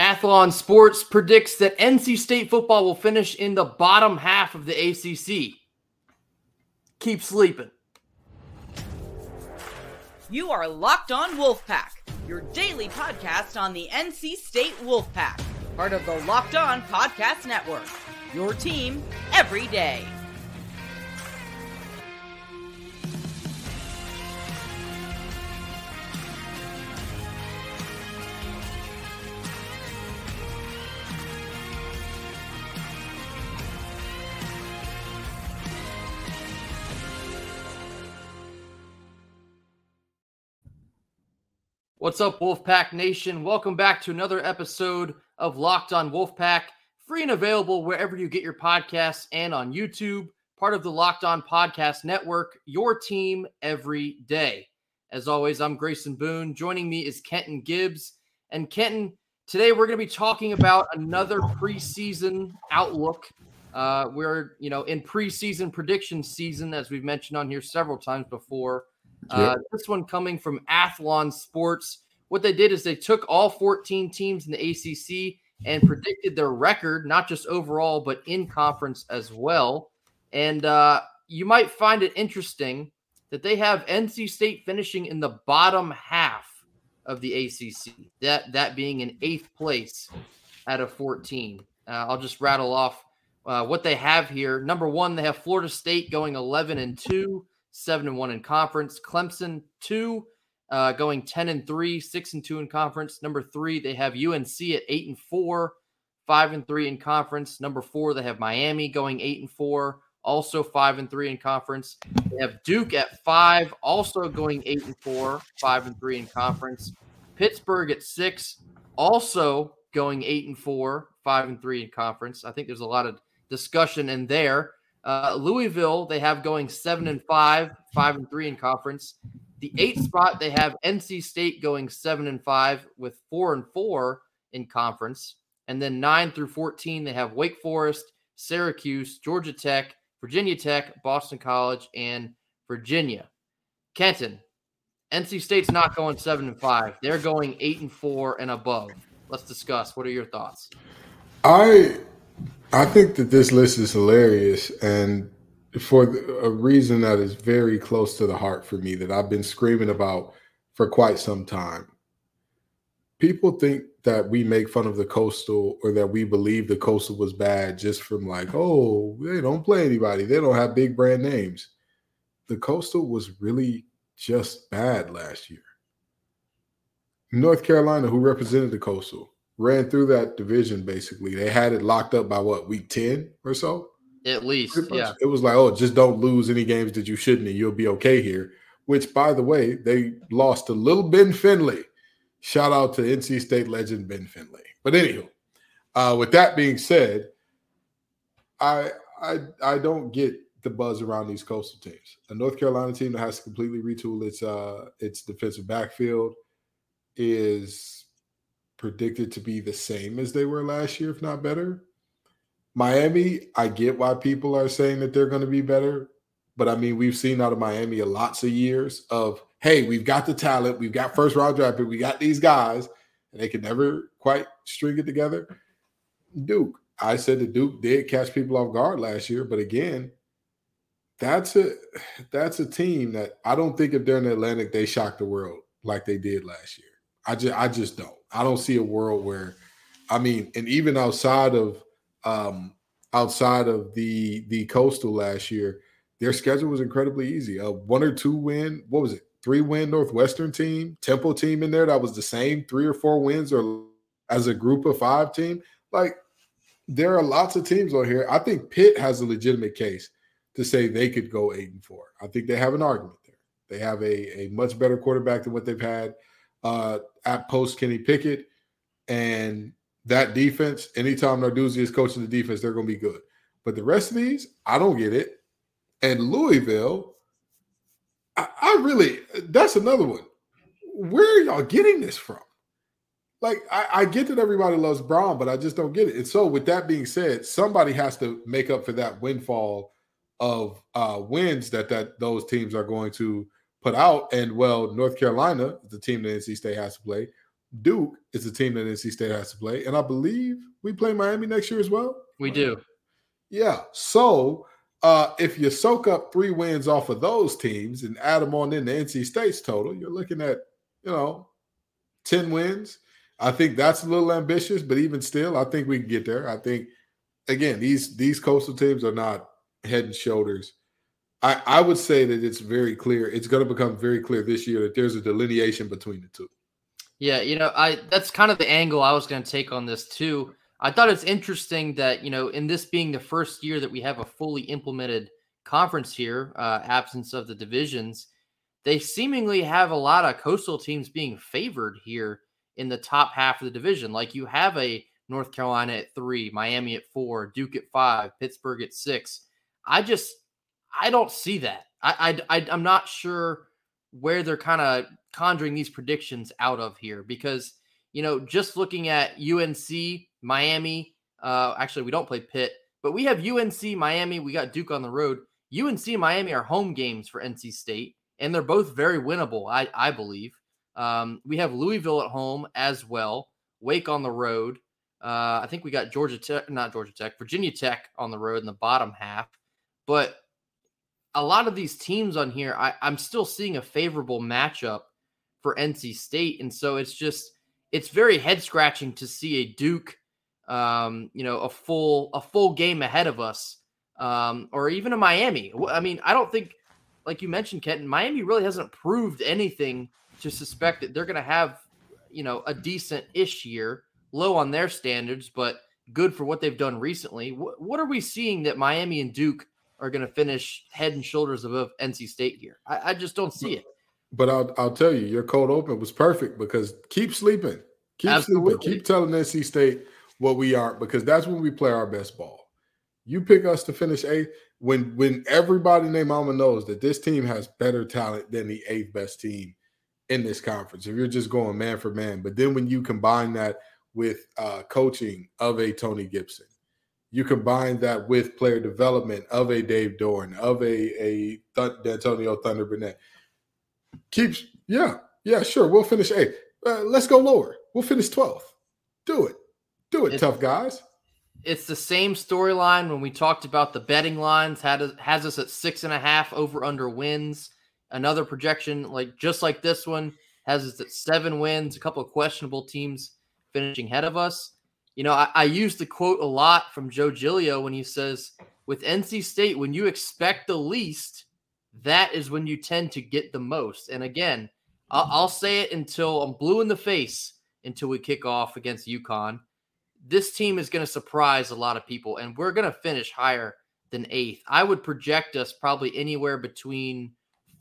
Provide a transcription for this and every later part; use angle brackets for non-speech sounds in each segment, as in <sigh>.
Athlon Sports predicts that NC State football will finish in the bottom half of the ACC. Keep sleeping. You are Locked On Wolfpack, your daily podcast on the NC State Wolfpack, part of the Locked On Podcast Network. Your team every day. What's up, Wolfpack Nation? Welcome back to another episode of Locked on Wolfpack, free and available wherever you get your podcasts and on YouTube, part of the Locked on Podcast Network, your team every day. As always, I'm Grayson Boone. Joining me is Kenton Gibbs. And Kenton, today we're going to be talking about another preseason outlook. Uh, we're, you know, in preseason prediction season, as we've mentioned on here several times before. Uh, this one coming from Athlon Sports. What they did is they took all 14 teams in the ACC and predicted their record, not just overall, but in conference as well. And uh, you might find it interesting that they have NC State finishing in the bottom half of the ACC, that, that being in eighth place out of 14. Uh, I'll just rattle off uh, what they have here. Number one, they have Florida State going 11 and 2 seven and one in conference. Clemson two, uh, going ten and three, six and two in conference. Number three, they have UNC at eight and four, five and three in conference. Number four, they have Miami going eight and four, also five and three in conference. They have Duke at five, also going eight and four, five and three in conference. Pittsburgh at six, also going eight and four, five and three in conference. I think there's a lot of discussion in there. Uh, Louisville, they have going seven and five, five and three in conference. The eighth spot, they have NC State going seven and five with four and four in conference. And then nine through 14, they have Wake Forest, Syracuse, Georgia Tech, Virginia Tech, Boston College, and Virginia. Kenton, NC State's not going seven and five. They're going eight and four and above. Let's discuss. What are your thoughts? I I think that this list is hilarious and for a reason that is very close to the heart for me that I've been screaming about for quite some time. People think that we make fun of the coastal or that we believe the coastal was bad just from like, oh, they don't play anybody. They don't have big brand names. The coastal was really just bad last year. North Carolina, who represented the coastal, ran through that division basically. They had it locked up by what week 10 or so? At least, yeah. It was like, oh, just don't lose any games that you shouldn't, and you'll be okay here. Which, by the way, they lost to little Ben Finley. Shout out to NC State legend Ben Finley. But anywho, uh, with that being said, I I I don't get the buzz around these coastal teams. A North Carolina team that has to completely retool its uh its defensive backfield is predicted to be the same as they were last year, if not better. Miami, I get why people are saying that they're going to be better, but I mean, we've seen out of Miami a lots of years of, hey, we've got the talent, we've got first round draft pick, we got these guys, and they can never quite string it together. Duke, I said that Duke did catch people off guard last year, but again, that's a that's a team that I don't think if they're in the Atlantic, they shock the world like they did last year. I just I just don't. I don't see a world where, I mean, and even outside of um, outside of the the coastal last year, their schedule was incredibly easy. A one or two win, what was it? Three win Northwestern team, Temple team in there that was the same three or four wins, or as a group of five team. Like there are lots of teams on here. I think Pitt has a legitimate case to say they could go eight and four. I think they have an argument there. They have a, a much better quarterback than what they've had uh, at post Kenny Pickett. And that defense, anytime Narduzzi is coaching the defense, they're going to be good. But the rest of these, I don't get it. And Louisville, I, I really, that's another one. Where are y'all getting this from? Like, I, I, get that everybody loves Brohm, but I just don't get it. And so, with that being said, somebody has to make up for that windfall of uh, wins that that those teams are going to put out. And well, North Carolina, is the team that NC State has to play, Duke is the team that NC State has to play, and I believe we play Miami next year as well. We do. Yeah. So uh, if you soak up three wins off of those teams and add them on in the NC State's total, you're looking at you know ten wins. I think that's a little ambitious, but even still, I think we can get there. I think again, these these coastal teams are not head and shoulders. I, I would say that it's very clear. It's going to become very clear this year that there's a delineation between the two. Yeah, you know, I that's kind of the angle I was going to take on this too. I thought it's interesting that you know, in this being the first year that we have a fully implemented conference here, uh, absence of the divisions, they seemingly have a lot of coastal teams being favored here in the top half of the division. Like you have a North Carolina at three, Miami at four, Duke at five, Pittsburgh at six. I just I don't see that. I, I, I am not sure where they're kind of conjuring these predictions out of here because you know just looking at UNC, Miami. Uh, actually, we don't play Pitt, but we have UNC, Miami. We got Duke on the road. UNC, Miami are home games for NC State, and they're both very winnable. I I believe. Um, we have Louisville at home as well. Wake on the road. Uh, I think we got Georgia Tech, not Georgia Tech, Virginia Tech on the road in the bottom half. But a lot of these teams on here, I, I'm still seeing a favorable matchup for NC State, and so it's just it's very head scratching to see a Duke, um, you know, a full a full game ahead of us, um, or even a Miami. I mean, I don't think, like you mentioned, Kenton, Miami really hasn't proved anything to suspect that they're going to have, you know, a decent ish year, low on their standards, but good for what they've done recently. What, what are we seeing that Miami and Duke are going to finish head and shoulders above NC State here. I, I just don't see it. But I'll, I'll tell you, your cold open was perfect because keep sleeping, keep Absolutely. sleeping, keep telling NC State what we aren't because that's when we play our best ball. You pick us to finish eighth when when everybody named Mama knows that this team has better talent than the eighth best team in this conference. If you're just going man for man, but then when you combine that with uh, coaching of a Tony Gibson, you combine that with player development of a Dave Doeren, of a a Th- Antonio Thunder Burnett. Keeps, yeah, yeah, sure. We'll finish eighth. Uh, let's go lower. We'll finish 12th. Do it. Do it, it's, tough guys. It's the same storyline when we talked about the betting lines, had has us at six and a half over under wins. Another projection, like just like this one, has us at seven wins, a couple of questionable teams finishing ahead of us. You know, I, I use the quote a lot from Joe Giglio when he says, with NC State, when you expect the least, that is when you tend to get the most. And again, I'll, I'll say it until I'm blue in the face until we kick off against UConn. This team is going to surprise a lot of people, and we're going to finish higher than eighth. I would project us probably anywhere between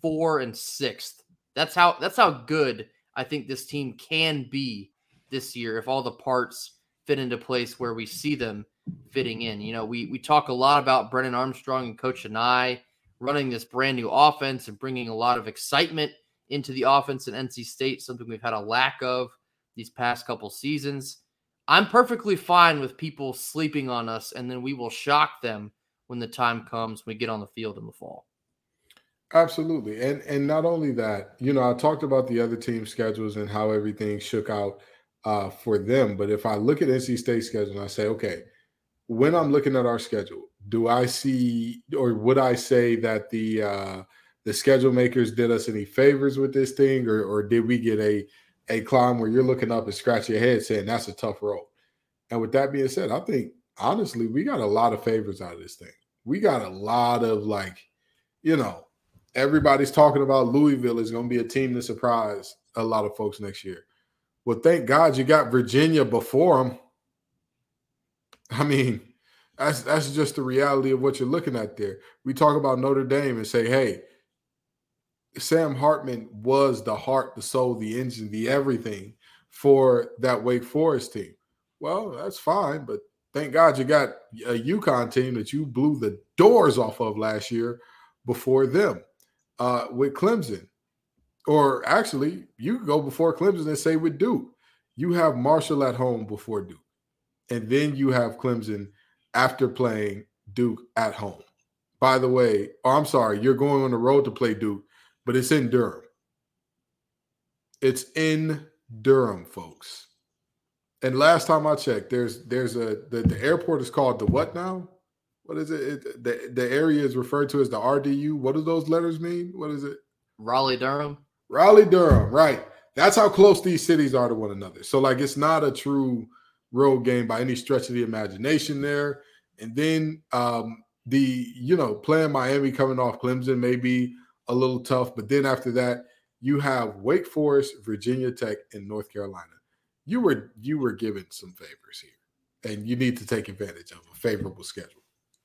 four and sixth. That's how that's how good I think this team can be this year if all the parts fit into place where we see them fitting in. You know, we we talk a lot about Brennan Armstrong and Coach Anae running this brand new offense and bringing a lot of excitement into the offense in NC State, something we've had a lack of these past couple seasons. I'm perfectly fine with people sleeping on us, and then we will shock them when the time comes we get on the field in the fall. Absolutely. And and not only that, you know, I talked about the other team schedules and how everything shook out uh, for them. But if I look at NC State schedule and I say, okay, when I'm looking at our schedule, do I see or would I say that the uh, the schedule makers did us any favors with this thing, or or did we get a a climb where you're looking up and scratch your head saying that's a tough road? And with that being said, I think honestly we got a lot of favors out of this thing. We got a lot of like, you know, everybody's talking about Louisville is going to be a team to surprise a lot of folks next year. Well, thank God you got Virginia before them. I mean, that's that's just the reality of what you're looking at there. We talk about Notre Dame and say, hey, Sam Hartman was the heart, the soul, the engine, the everything for that Wake Forest team. Well, that's fine, but thank God you got a UConn team that you blew the doors off of last year before them uh, with Clemson. Or actually, you go before Clemson and say with Duke, you have Marshall at home before Duke. And then you have Clemson after playing Duke at home. By the way, oh, I'm sorry, you're going on the road to play Duke, but it's in Durham. It's in Durham, folks. And last time I checked, there's there's a the, the airport is called the what now? What is it? it? The the area is referred to as the RDU. What do those letters mean? What is it? Raleigh Durham. Raleigh Durham, right. That's how close these cities are to one another. So like it's not a true road game by any stretch of the imagination there. And then um the you know playing Miami coming off Clemson may be a little tough, but then after that you have Wake Forest, Virginia Tech, and North Carolina. You were you were given some favors here, and you need to take advantage of a favorable schedule.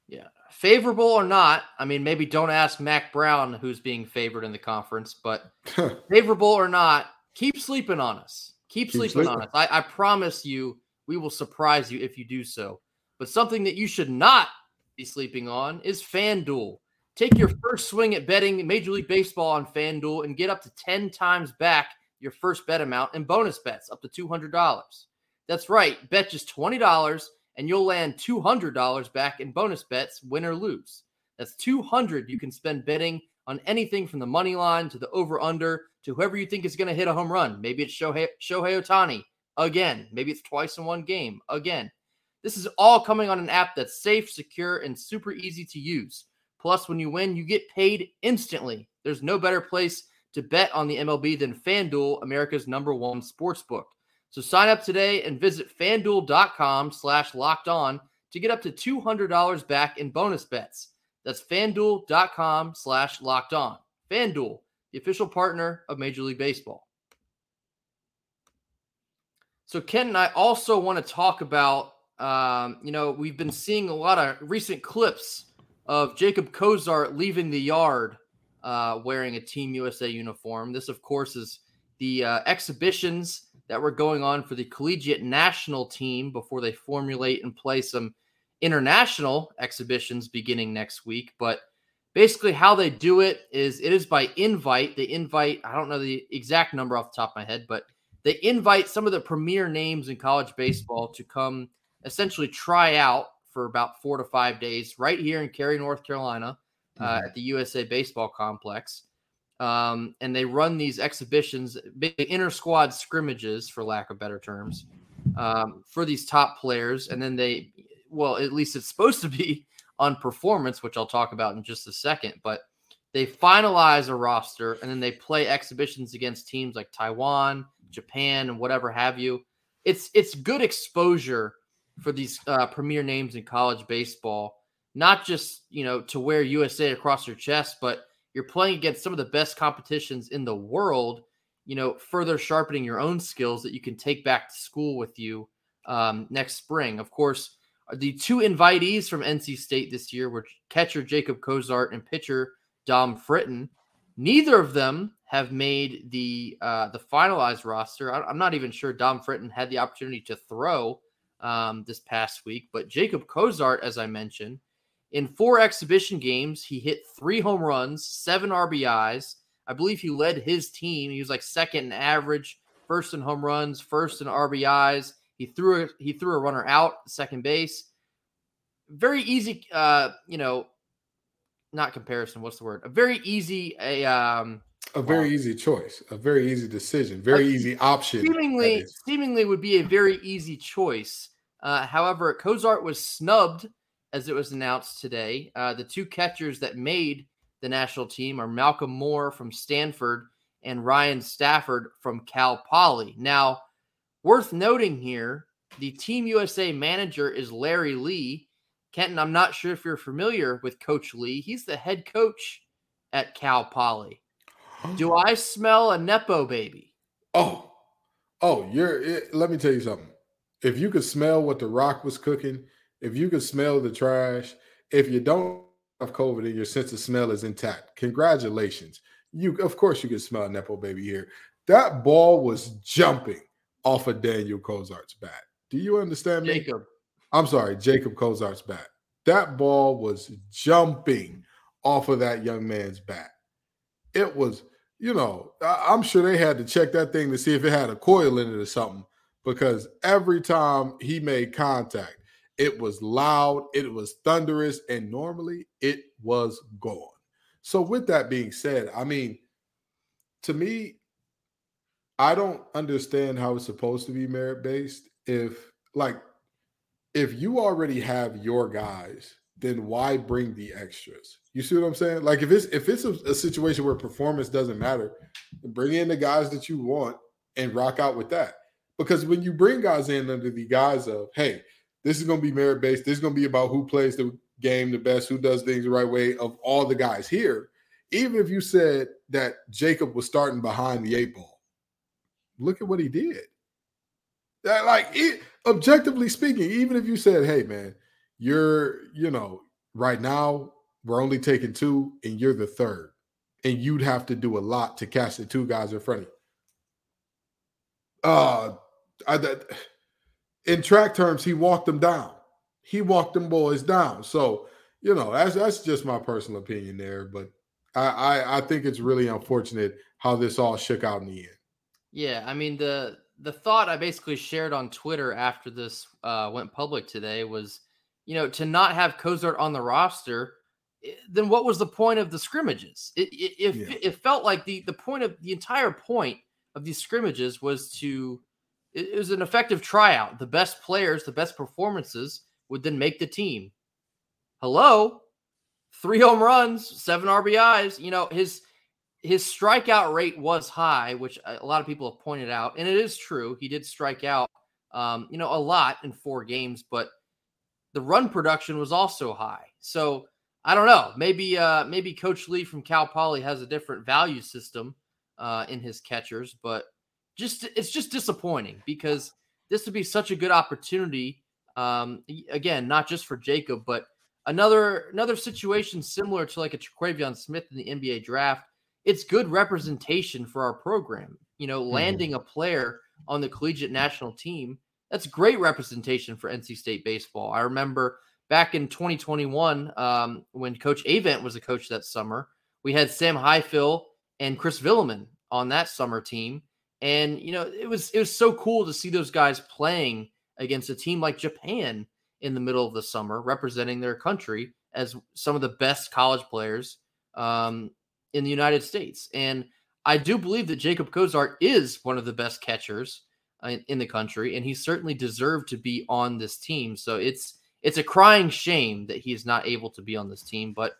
Yeah, favorable or not, I mean, maybe don't ask Mack Brown who's being favored in the conference, but <laughs> favorable or not, keep sleeping on us. Keep, keep sleeping, sleeping, on us. I, I promise you, we will surprise you if you do so. But something that you should not be sleeping on is FanDuel. Take your first swing at betting Major League Baseball on FanDuel and get up to 10 times back your first bet amount and bonus bets up to $200. That's right, bet just $20 and you'll land $200 back in bonus bets, win or lose. That's 200 you can spend betting on anything from the money line to the over under to whoever you think is going to hit a home run. Maybe it's Shohei, Shohei Ohtani again. Maybe it's twice in one game again. This is all coming on an app that's safe, secure, and super easy to use. Plus, when you win, you get paid instantly. There's no better place to bet on the MLB than FanDuel, America's number one sports book. So sign up today and visit fanduel.com slash locked on to get up to $200 back in bonus bets. That's fanduel.com slash locked on. FanDuel, the official partner of Major League Baseball. So, Ken and I also want to talk about, um, you know, we've been seeing a lot of recent clips of Jacob Cozart leaving the yard uh, wearing a Team USA uniform. This, of course, is the uh, exhibitions that were going on for the collegiate national team before they formulate and play some international exhibitions beginning next week. But basically, how they do it is it is by invite. They invite, I don't know the exact number off the top of my head, but they invite some of the premier names in college baseball to come essentially try out for about four to five days right here in Cary, North Carolina, uh, mm-hmm. at the USA Baseball Complex. Um, and they run these exhibitions, big inter squad scrimmages, for lack of better terms, um, for these top players. And then they, well, at least it's supposed to be <laughs> on performance, which I'll talk about in just a second. But they finalize a roster and then they play exhibitions against teams like Taiwan, Japan, and whatever have you. It's it's good exposure for these uh, premier names in college baseball, not just you know to wear USA across your chest, but you're playing against some of the best competitions in the world. You know, further sharpening your own skills that you can take back to school with you um, next spring. Of course, the two invitees from NC State this year were catcher Jacob Cozart and pitcher Dom Fritton. Neither of them have made the uh, the finalized roster. I, am not even sure Dom Fritton had the opportunity to throw um, this past week. But Jacob Cozart, as I mentioned, in four exhibition games, he hit three home runs, seven RBIs. I believe he led his team. He was like second in average, first in home runs, first in RBIs. He threw a, he threw a runner out second base. Very easy, uh, you know, not comparison. What's the word? A very easy, a um, a very easy choice, a very easy decision, very easy option. Seemingly, seemingly would be a very easy choice. Uh, however, Cozart was snubbed as it was announced today. Uh, the two catchers that made the national team are Malcolm Moore from Stanford and Ryan Stafford from Cal Poly. Now, worth noting here, the Team USA manager is Larry Lee. Kenton, I'm not sure if you're familiar with Coach Lee. He's the head coach at Cal Poly. Do I smell a Nepo baby? Oh, oh, you're, it, let me tell you something if you could smell what the rock was cooking, if you can smell the trash, if you don't have COVID and your sense of smell is intact, congratulations. You of course you can smell Nepo baby here. That ball was jumping off of Daniel Cozart's bat. Do you understand me? Jacob. I'm sorry, Jacob Cozart's bat. That ball was jumping off of that young man's bat. It was, you know, I'm sure they had to check that thing to see if it had a coil in it or something because every time he made contact, it was loud, it was thunderous, and normally it was gone. So, with that being said, I mean, to me, I don't understand how it's supposed to be merit based if like if you already have your guys, then why bring the extras? You see what I'm saying? Like if it's if it's a, a situation where performance doesn't matter, bring in the guys that you want and rock out with that. Because when you bring guys in under the guise of, hey, this is going to be merit based, this is going to be about who plays the game the best, who does things the right way of all the guys here. Even if you said that Jacob was starting behind the eight ball, look at what he did. That, like, it, objectively speaking, even if you said, hey, man, you're, you know, right now we're only taking two and you're the third, and you'd have to do a lot to catch the two guys in front of you. Uh, I, that, in track terms, he walked them down. He walked them boys down. So, you know, that's that's just my personal opinion there. But I, I, I think it's really unfortunate how this all shook out in the end. Yeah, I mean the the thought I basically shared on Twitter after this uh, went public today was, you know, to not have Cozart on the roster, eh, then what was the point of the scrimmages? It it, it, yeah. it felt like the the point of the entire point of these scrimmages was to it was an effective tryout. The best players, the best performances would then make the team. Hello, three home runs, seven RBIs. You know his his strikeout rate was high, which a lot of people have pointed out, and it is true. He did strike out, um, you know, a lot in four games, but the run production was also high. So I don't know. Maybe uh, maybe Coach Lee from Cal Poly has a different value system uh, in his catchers, but just it's just disappointing because this would be such a good opportunity. Um, again, not just for Jacob, but another another situation similar to like a Terquavion Smith in the NBA draft it's good representation for our program. You know, mm-hmm. landing mm-hmm. a player on the collegiate national team, that's great representation for NC State baseball. I remember back in 2021 um, when Coach Avent was a coach that summer, we had Sam Highfill and Chris Villaman on that summer team. And you know, it was it was so cool to see those guys playing against a team like Japan in the middle of the summer, representing their country as some of the best college players um, in the United States. And I do believe that Jacob Cozart is one of the best catchers in, in the country, and he certainly deserved to be on this team. So it's it's a crying shame that he is not able to be on this team. But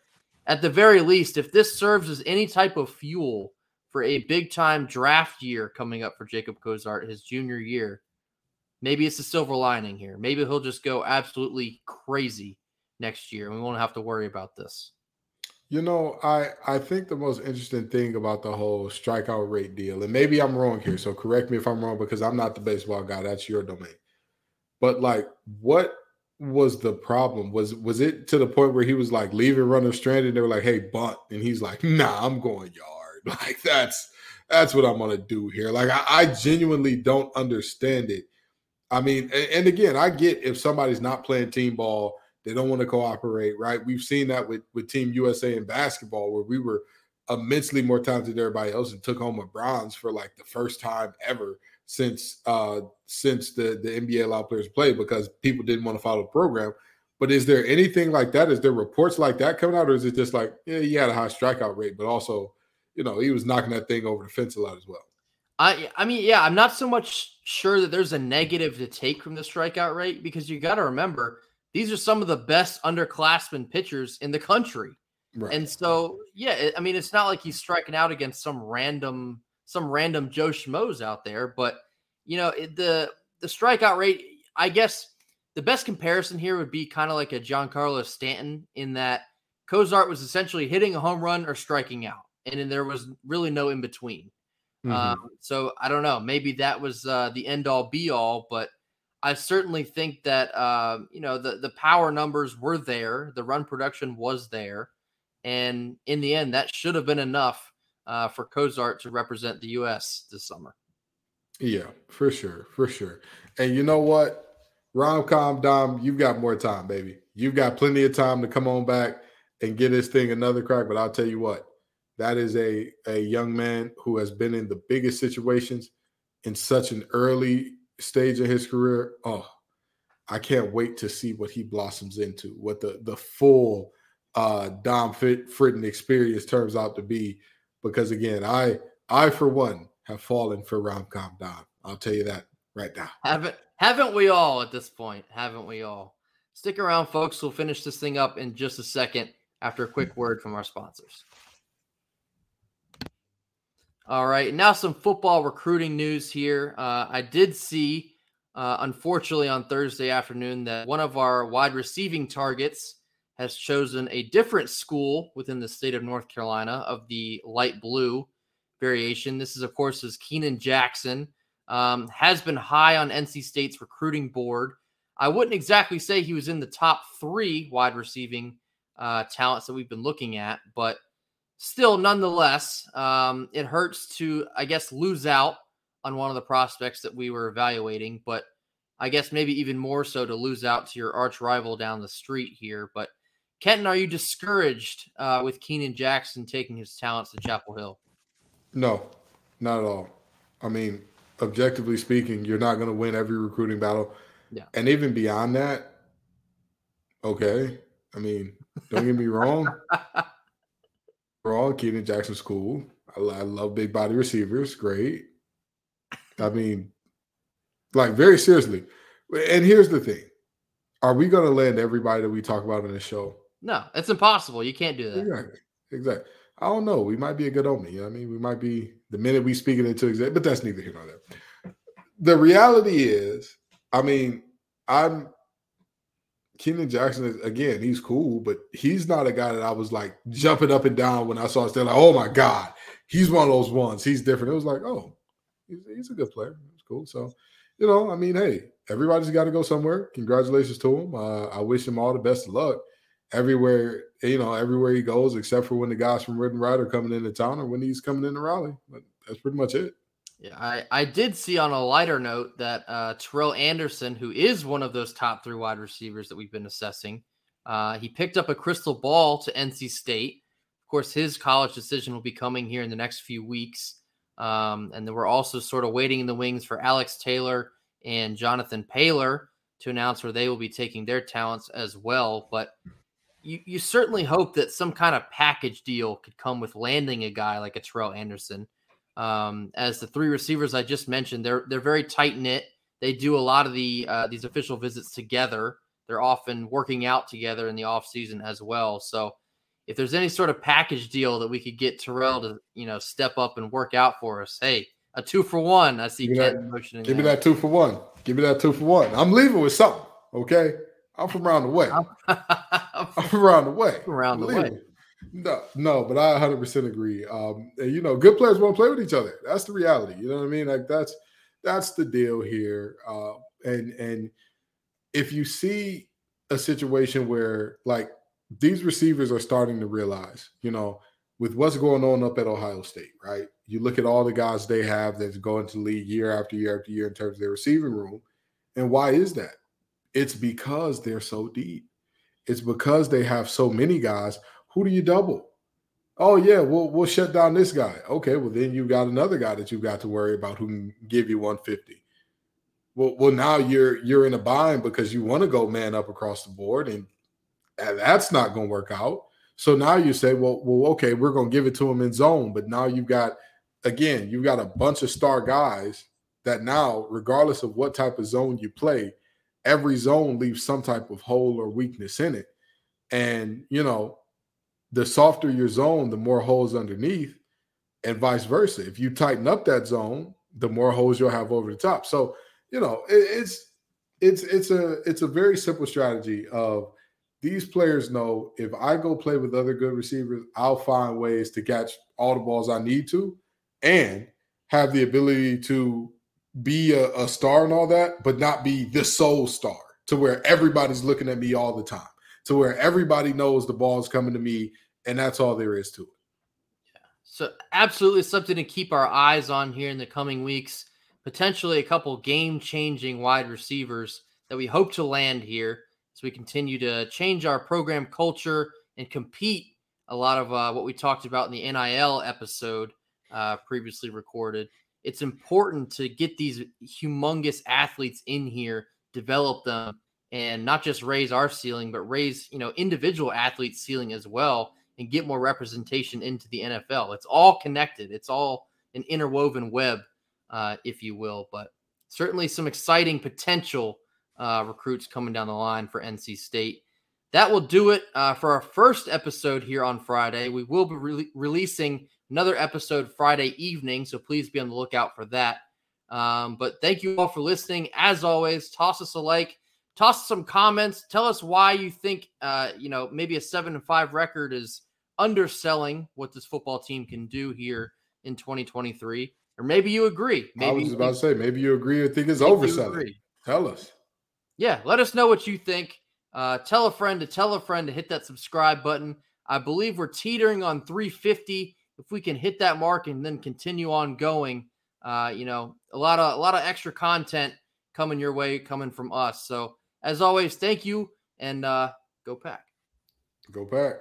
at the very least, if this serves as any type of fuel for a big time draft year coming up for Jacob Cozart, his junior year, maybe it's a silver lining here. Maybe he'll just go absolutely crazy next year and we won't have to worry about this. You know, I I think the most interesting thing about the whole strikeout rate deal, and maybe I'm wrong here, so correct me if I'm wrong because I'm not the baseball guy. That's your domain. But like, what was the problem? Was was it to the point where he was like leaving runners stranded? They were like, "Hey, bunt," and he's like, "Nah, I'm going yard." <laughs> Like that's that's what I'm gonna do here. Like I, I genuinely don't understand it. I mean, and, and again, I get if somebody's not playing team ball they don't want to cooperate, right? We've seen that with, with Team USA in basketball, where we were immensely more talented than everybody else and took home a bronze for like the first time ever since uh since the, the NBA allowed players to play because people didn't want to follow the program. But is there anything like that? Is there reports like that coming out, or is it just like, yeah, he had a high strikeout rate, but also, you know, he was knocking that thing over the fence a lot as well? I I mean, yeah, I'm not so much sure that there's a negative to take from the strikeout rate because you got to remember these are some of the best underclassmen pitchers in the country. Right. And so, yeah, I mean, it's not like he's striking out against some random, some random Joe Schmoes out there, but you know, the the strikeout rate, I guess the best comparison here would be kind of like a Giancarlo Stanton in that Cozart was essentially hitting a home run or striking out, and then there was really no in between. Mm-hmm. Um, so I don't know, maybe that was uh, the end all be all, but I certainly think that uh, you know the the power numbers were there, the run production was there, and in the end, that should have been enough uh, for Cozart to represent the U.S. this summer. Yeah, for sure, for sure. And you know what, Romcom Dom, you've got more time, baby. You've got plenty of time to come on back and get this thing another crack. But I'll tell you what, that is a a young man who has been in the biggest situations in such an early stage of his career, oh, I can't wait to see what he blossoms into, what the the full uh Dom Fritton experience turns out to be. Because again, I I for one have fallen for Ram Dom. I'll tell you that right now. Haven't haven't we all at this point? Haven't we all? Stick around, folks. We'll finish this thing up in just a second after a quick <laughs> word from our sponsors. All right, now some football recruiting news here. Uh, I did see, uh, unfortunately, on Thursday afternoon that one of our wide receiving targets has chosen a different school within the state of North Carolina of the light blue variation. This is, of course, is Keenan Jackson. Um, has been high on NC State's recruiting board. I wouldn't exactly say he was in the top three wide receiving uh, talents that we've been looking at, but still, nonetheless, um, it hurts to, I guess, lose out on one of the prospects that we were evaluating, but I guess maybe even more so to lose out to your arch rival down the street here. But Kenton, are you discouraged uh, with Keenan Jackson taking his talents to Chapel Hill? No, not at all. I mean, objectively speaking, you're not going to win every recruiting battle. Yeah. And even beyond that, okay. I mean, don't get me <laughs> wrong. Overall, Keenan Jackson's cool. I, I love big body receivers. Great. I mean, like very seriously. And here's the thing: Are we going to land everybody that we talk about in the show? No, it's impossible. You can't do that. Exactly. Exactly. I don't know. We might be a good omen. You know what I mean? We might be the minute we speak it into exact, but that's neither here nor there. The reality is, I mean, I'm Keenan Jackson is again, he's cool, but he's not a guy that I was like jumping up and down when I saw it. Like, oh my God, he's one of those ones. He's different. It was like, oh, he's, he's a good player. It's cool. So, you know, I mean, hey, everybody's got to go somewhere. Congratulations to him. Uh, I wish him all the best of luck everywhere, you know, everywhere he goes, except for when the guys from Red Rider coming into town or when he's coming into Raleigh. But that's pretty much it. Yeah, I, I did see on a lighter note that uh, Terrell Anderson, who is one of those top three wide receivers that we've been assessing, uh, he picked up a crystal ball to NC State. Of course, his college decision will be coming here in the next few weeks. Um, and then we're also sort of waiting in the wings for Alex Taylor and Jonathan Paylor to announce where they will be taking their talents as well. But you, you certainly hope that some kind of package deal could come with landing a guy like a Terrell Anderson. Um, as the three receivers I just mentioned, they're they're very tight knit. They do a lot of the uh, these official visits together. They're often working out together in the off season as well. So if there's any sort of package deal that we could get Terrell to you know step up and work out for us, hey, a two for one. I see give Ken motioning. Give me that two for one. Give me that two for one. I'm leaving with something. Okay, I'm from around the way. <laughs> I'm from around the way. Around the way. No, no, but I 100% agree. Um, and, you know, good players won't play with each other. That's the reality. You know what I mean? Like that's that's the deal here. Uh, and and if you see a situation where like these receivers are starting to realize, you know, with what's going on up at Ohio State, right? You look at all the guys they have that's going to lead year after year after year in terms of their receiving room. And why is that? It's because they're so deep. It's because they have so many guys who do you double? Oh yeah, we'll we'll shut down this guy. Okay, well then you've got another guy that you've got to worry about who can give you 150. Well, well now you're you're in a bind because you want to go man up across the board, and, and that's not going to work out. So now you say, well, well, okay, we're going to give it to him in zone, but now you've got again, you've got a bunch of star guys that now, regardless of what type of zone you play, every zone leaves some type of hole or weakness in it. And you know, the softer your zone, the more holes underneath, and vice versa. If you tighten up that zone, the more holes you'll have over the top. So, you know, it, it's it's it's a it's a very simple strategy of these players know if I go play with other good receivers, I'll find ways to catch all the balls I need to and have the ability to be a, a star and all that, but not be the sole star to where everybody's looking at me all the time, to where everybody knows the ball's coming to me and that's all there is to it. Yeah. So absolutely something to keep our eyes on here in the coming weeks. Potentially a couple game-changing wide receivers that we hope to land here as we continue to change our program culture and compete. A lot of uh, what we talked about in the NIL episode uh, previously recorded. It's important to get these humongous athletes in here, develop them, and not just raise our ceiling, but raise you know individual athletes' ceiling as well and get more representation into the NFL. It's all connected. It's all an interwoven web, uh, if you will. But certainly some exciting potential uh, recruits coming down the line for NC State. That will do it uh, for our first episode here on Friday. We will be re- releasing another episode Friday evening, so please be on the lookout for that. Um, but thank you all for listening. As always, toss us a like, toss some comments, tell us why you think uh, you know maybe a seven and five record is underselling what this football team can do here in 2023, or maybe you agree. Maybe I was about to say maybe you agree or think it's overselling. Tell us. Yeah, let us know what you think. Uh, tell a friend to tell a friend to hit that subscribe button. I believe we're teetering on 350. If we can hit that mark and then continue on going, uh, you know, a lot of a lot of extra content coming your way, coming from us. So as always, thank you and uh, go pack. Go back.